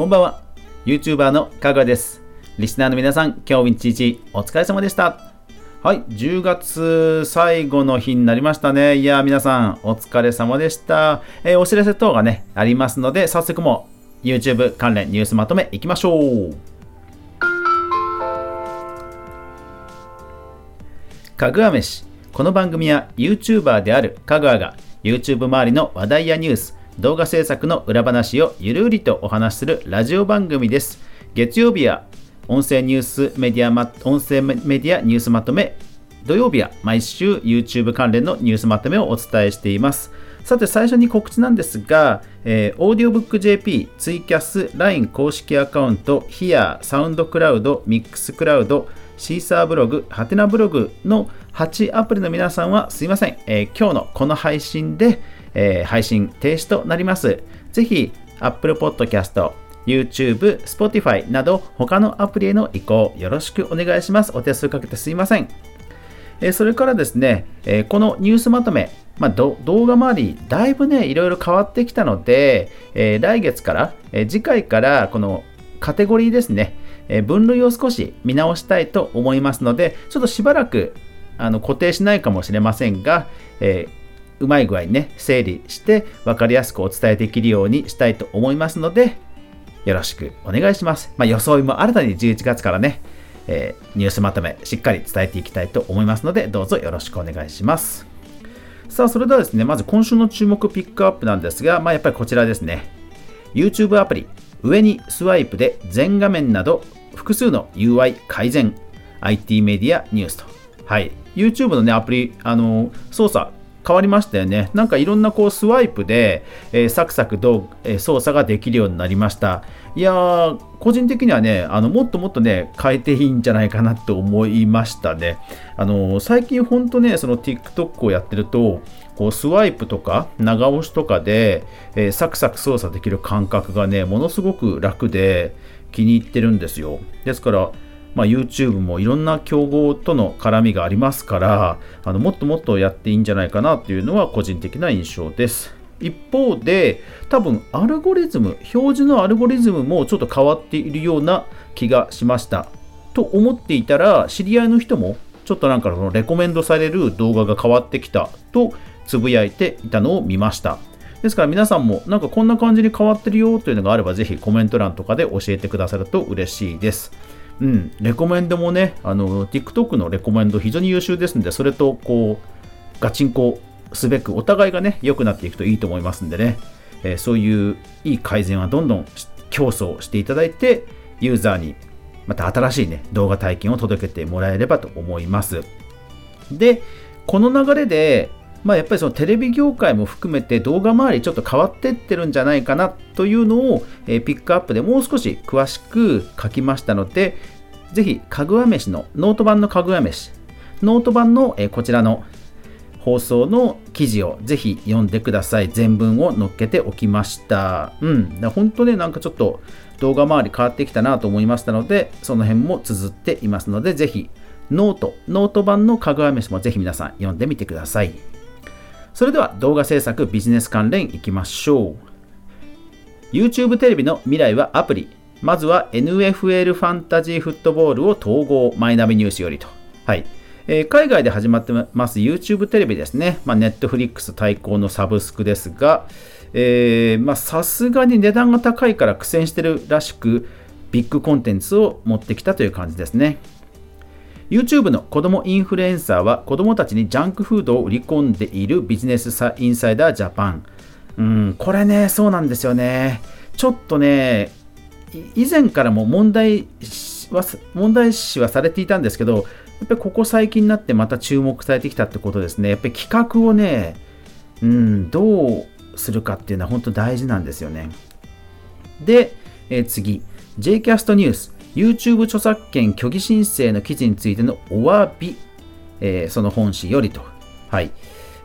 こんばんは。YouTuber のかぐわです。リスナーの皆さん、今日一日お疲れ様でした。はい、10月最後の日になりましたね。いやー、皆さん、お疲れ様でした。えーお知らせ等がね、ありますので、早速もう YouTube 関連ニュースまとめいきましょう。かぐわ飯。この番組は YouTuber であるかぐわが YouTube 周りの話題やニュース、動画制作の裏話をゆるりとお話しするラジオ番組です。月曜日は音声ニュースメディアま、音声メディアニュースまとめ、土曜日は毎週 YouTube 関連のニュースまとめをお伝えしています。さて最初に告知なんですが、えー、オーディオブック JP、ツイキャス、LINE 公式アカウント、HERE、サウンドクラウド、ミックスクラウド、シーサーブログ、ハテナブログの8アプリの皆さんはすいません、えー今日のこの配信で、えー配信停止となります。ぜひ Apple Podcast、YouTube、Spotify など他のアプリへの移行よろしくお願いします。お手数かけてすいません。えーそれからですね、えーこのニュースまとめ、まあ、動画周り、だいぶね、いろいろ変わってきたので、えー来月から、えー次回からこのカテゴリーですね、えー分類を少し見直したいと思いますので、ちょっとしばらくあの固定しないかもしれませんが、えーうまい具合にね、整理して分かりやすくお伝えできるようにしたいと思いますので、よろしくお願いします。まあ、装いも新たに11月からね、えーニュースまとめしっかり伝えていきたいと思いますので、どうぞよろしくお願いします。さあ、それではですね、まず今週の注目ピックアップなんですが、まあ、やっぱりこちらですね。YouTube アプリ、上にスワイプで全画面など複数の UI 改善、IT メディアニュースと。はい。YouTube のね、アプリ、あの操作変わりましたよね。なんかいろんなこうスワイプで、えーサクサクどう、えー操作ができるようになりました。いやー、個人的にはね、あのもっともっとね、変えていいんじゃないかなと思いましたね。あの最近ほんとね、その TikTok をやってると、こうスワイプとか長押しとかで、えーサクサク操作できる感覚がね、ものすごく楽で気に入ってるんですよ。ですから、まあ、YouTube もいろんな競合との絡みがありますからあのもっともっとやっていいんじゃないかなっていうのは個人的な印象です。一方で多分アルゴリズム表示のアルゴリズムもちょっと変わっているような気がしました。と思っていたら知り合いの人もちょっとなんかそのレコメンドされる動画が変わってきた。とつぶやいていたのを見ました。ですから皆さんもなんかこんな感じに変わってるよというのがあればぜひコメント欄とかで教えてくださると嬉しいです。うん、レコメンドもね、あの、TikTok のレコメンド非常に優秀ですので、それとこう、ガチンコすべく、お互いがね、良くなっていくといいと思いますんでね、えーそういういい改善はどんどん競争していただいて、ユーザーにまた新しいね、動画体験を届けてもらえればと思います。で、この流れで、まあ、やっぱりそのテレビ業界も含めて動画周りちょっと変わってってるんじゃないかなというのを、えーピックアップでもう少し詳しく書きましたので、ぜひ、かぐわ飯の、ノート版のかぐわ飯、ノート版の、えーこちらの放送の記事をぜひ読んでください。全文を載っけておきました。うん。本当ね、なんかちょっと動画周り変わってきたなと思いましたので、その辺も綴っていますので、ぜひ、ノート、ノート版のかぐわ飯もぜひ皆さん読んでみてください。それでは動画制作ビジネス関連いきましょう。YouTube テレビの未来はアプリ。まずは NFL ファンタジーフットボールを統合マイナビニュースよりと。はい。えー海外で始まってます YouTube テレビですね。まあ、Netflix 対抗のサブスクですが、さすがに値段が高いから苦戦してるらしく、ビッグコンテンツを持ってきたという感じですね。YouTube の子供インフルエンサーは子供たちにジャンクフードを売り込んでいるビジネスサインサイダージャパン。うん、これね、そうなんですよね。ちょっとね、以前からも問題は問題視はされていたんですけど、やっぱりここ最近になってまた注目されてきたってことですね。やっぱり企画をね、うん、どうするかっていうのは本当大事なんですよね。で、え次、JCast ニュース、YouTube 著作権虚偽申請の記事についてのお詫び、えーその本誌よりと。はい。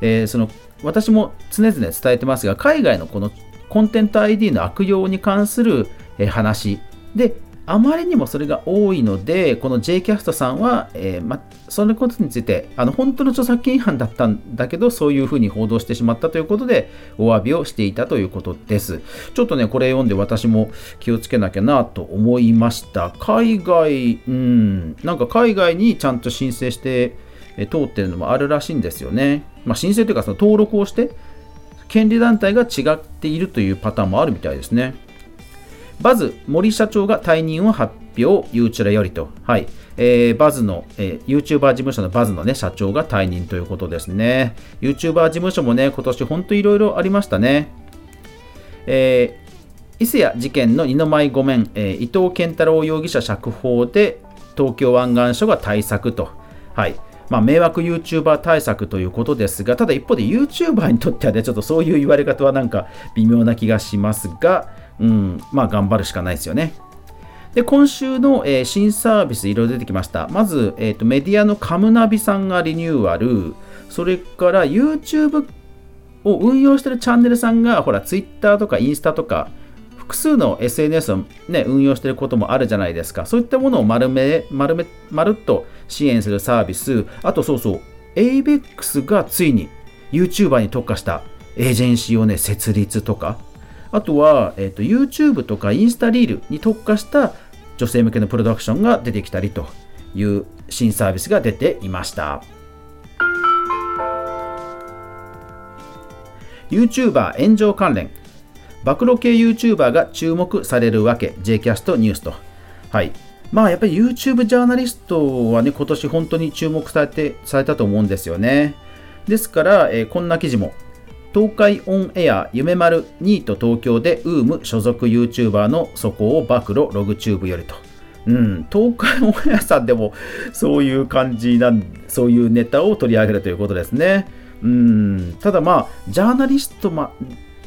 えーその私も常々伝えてますが、海外のこのコンテンツ ID の悪用に関する話で、あまりにもそれが多いので、この J キャストさんは、えー、ま、そのことについて、あの本当の著作権違反だったんだけど、そういうふうに報道してしまったということで、お詫びをしていたということです。ちょっとね、これ読んで私も気をつけなきゃなと思いました。海外、うん、なんか海外にちゃんと申請して、え通ってるのもあるらしいんですよね。まあ、申請というか、その登録をして、権利団体が違っているというパターンもあるみたいですね。バズ森社長が退任を発表、ユーチュラよりと。はい。えー、バズの、えー、YouTuber 事務所のバズのね、社長が退任ということですね。YouTuber 事務所もね、今年本当いろいろありましたね。えー、伊勢谷事件の二の舞御免、えー、伊藤健太郎容疑者釈放で東京湾岸署が対策と。はい。まあ、迷惑 YouTuber 対策ということですが、ただ一方で YouTuber にとってはね、ちょっとそういう言われ方はなんか微妙な気がしますが、うん、まあ頑張るしかないですよね。で、今週の、えー、新サービスいろいろ出てきました。まず、えーと、メディアのカムナビさんがリニューアル、それから YouTube を運用してるチャンネルさんが、ほら、Twitter とかインスタとか、複数の SNS を、ね、運用してることもあるじゃないですか。そういったものを丸め、丸め、まるっと支援するサービス。あとそうそう、ABEX がついに YouTuber に特化したエージェンシーをね、設立とか、あとは、えーと、YouTube とかインスタリールに特化した女性向けのプロダクションが出てきたりという新サービスが出ていました。YouTuber 炎上関連暴露系 YouTuber が注目されるわけ j キャストニュースと。はい。まあやっぱり YouTube ジャーナリストはね、今年本当に注目されてされたと思うんですよね。ですから、えー、こんな記事も東海オンエア夢丸ニート東京でウーム所属 YouTuber の素行を暴露ログチューブよりと。うん、東海オンエアさんでもそういう感じなん、そういうネタを取り上げるということですね。うん、ただまあ、ジャーナリストま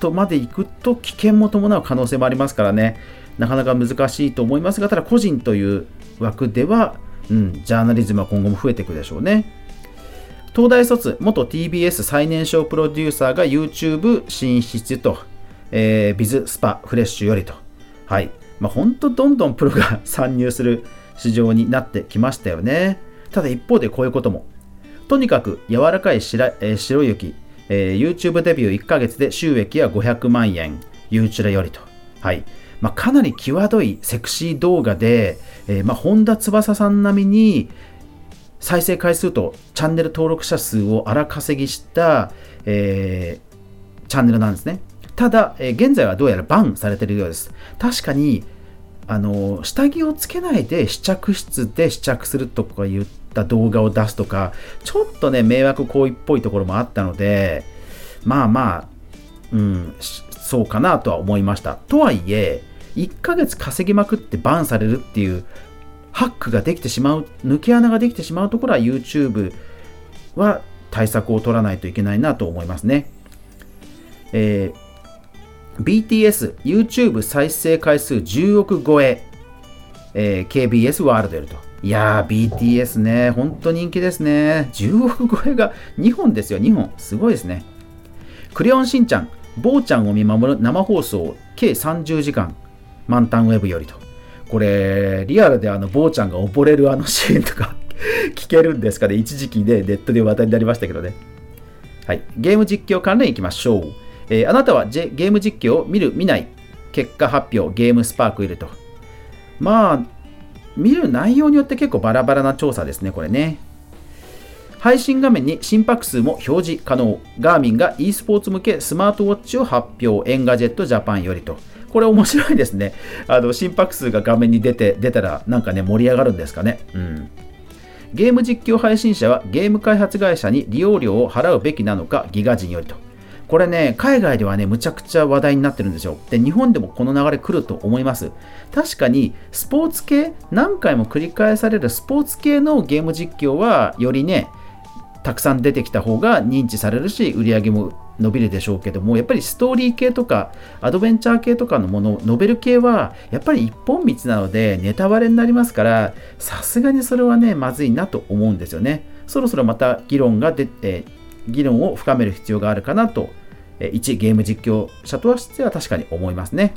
とまで行くと危険も伴う可能性もありますからね、なかなか難しいと思いますが、ただ個人という枠では、うん、ジャーナリズムは今後も増えていくでしょうね。東大卒元 TBS 最年少プロデューサーが YouTube 進出と、えー、ビズスパフレッシュよりと。はい。まあ、本当どんどんプロが 参入する市場になってきましたよね。ただ一方でこういうことも。とにかく柔らかい白,、えー、白雪、えー、YouTube デビュー1ヶ月で収益は500万円、ユーチュラよりと。はい。まあ、かなり際どいセクシー動画で、えー、まあ、本田翼さん並みに、再生回数とチャンネル登録者数を荒稼ぎした、えー、チャンネルなんですね。ただ、えー、現在はどうやらバンされているようです。確かに、あの下着をつけないで試着室で試着するとか言った動画を出すとか、ちょっとね、迷惑行為っぽいところもあったので、まあまあ、うん、そうかなとは思いました。とはいえ、1ヶ月稼ぎまくってバンされるっていうハックができてしまう、抜け穴ができてしまうところは YouTube は対策を取らないといけないなと思いますね。えー、BTS、YouTube 再生回数10億超え、えー、KBS ワールドやると。いやー、BTS ね、本当人気ですね。10億超えが2本ですよ、2本。すごいですね。クレヨンしんちゃん、坊ちゃんを見守る生放送計30時間、満タンウェブよりと。これ、リアルであの、坊ちゃんが溺れるあのシーンとか 聞けるんですかね？一時期でネットで話題になりましたけどね。はい。ゲーム実況関連いきましょう。えー、あなたはゲーム実況を見る、見ない、結果発表、ゲームスパークよりと。まあ、見る内容によって結構バラバラな調査ですね、これね。配信画面に心拍数も表示可能。ガーミンが e スポーツ向けスマートウォッチを発表。エンガジェットジャパンよりと。これ面白いですね。あの心拍数が画面に出て出たらなんかね盛り上がるんですかね。うん。ゲーム実況配信者はゲーム開発会社に利用料を払うべきなのかギガ人よりと。これね、海外ではね、むちゃくちゃ話題になってるんですよ。で、日本でもこの流れ来ると思います。確かに、スポーツ系、何回も繰り返されるスポーツ系のゲーム実況は、よりね、たくさん出てきた方が認知されるし売り上げも伸びるでしょうけどもやっぱりストーリー系とかアドベンチャー系とかのものノベル系はやっぱり一本道なのでネタバレになりますからさすがにそれはねまずいなと思うんですよねそろそろまた議論が出て議論を深める必要があるかなと一ゲーム実況者としては確かに思いますね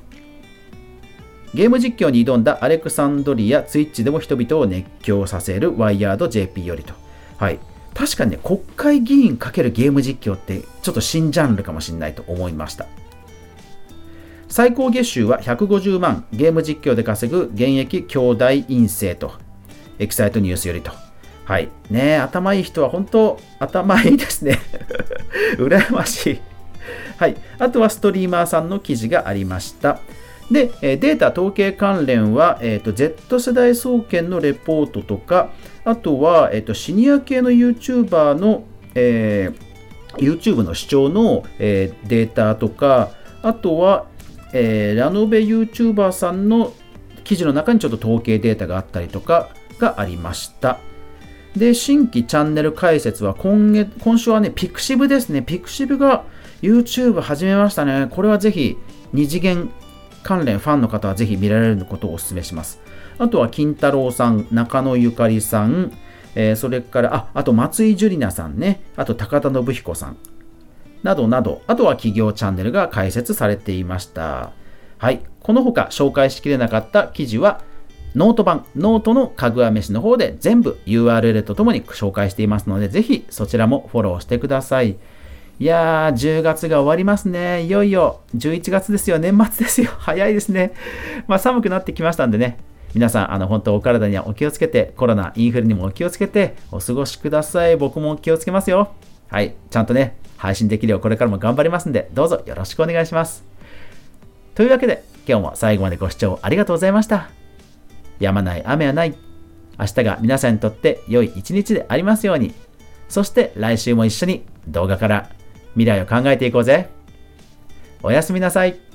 ゲーム実況に挑んだアレクサンドリア、ツイッチでも人々を熱狂させるワイヤード JP よりと。はい。確かにね、国会議員かけるゲーム実況ってちょっと新ジャンルかもしれないと思いました。最高月収は150万、ゲーム実況で稼ぐ現役兄弟陰性と、エキサイトニュースよりと。はい。ね頭いい人は本当、頭いいですね。羨ましい。はい。あとはストリーマーさんの記事がありました。で、データ統計関連は、えーと、Z 世代総研のレポートとか、あとは、えーと、シニア系の YouTuber の、えー、YouTube の視聴の、えー、データとか、あとは、えー、ラノベ YouTuber さんの記事の中にちょっと統計データがあったりとかがありました。で、新規チャンネル開設は今月、今週はね、ピクシブですね。ピクシブが YouTube 始めましたね。これはぜひ、二次元関連ファンの方はぜひ見られることをお勧めします。あとは金太郎さん、中野ゆかりさん、えー、それから、あ、あと松井珠理奈さんね、あと高田延彦さん、などなど、あとは企業チャンネルが開設されていました。はい。この他紹介しきれなかった記事は、ノート版、ノートのかぐわ飯の方で全部 URL とともに紹介していますので、ぜひそちらもフォローしてください。いやー、10月が終わりますね。いよいよ11月ですよ。年末ですよ。早いですね。まあ寒くなってきましたんでね。皆さん、あの、本当お体にはお気をつけて、コロナ、インフルにもお気をつけて、お過ごしください。僕も気をつけますよ。はい。ちゃんとね、配信できるようこれからも頑張りますんで、どうぞよろしくお願いします。というわけで、今日も最後までご視聴ありがとうございました。やまない雨はない。明日が皆さんにとって良い一日でありますように。そして来週も一緒に動画から未来を考えていこうぜ。おやすみなさい。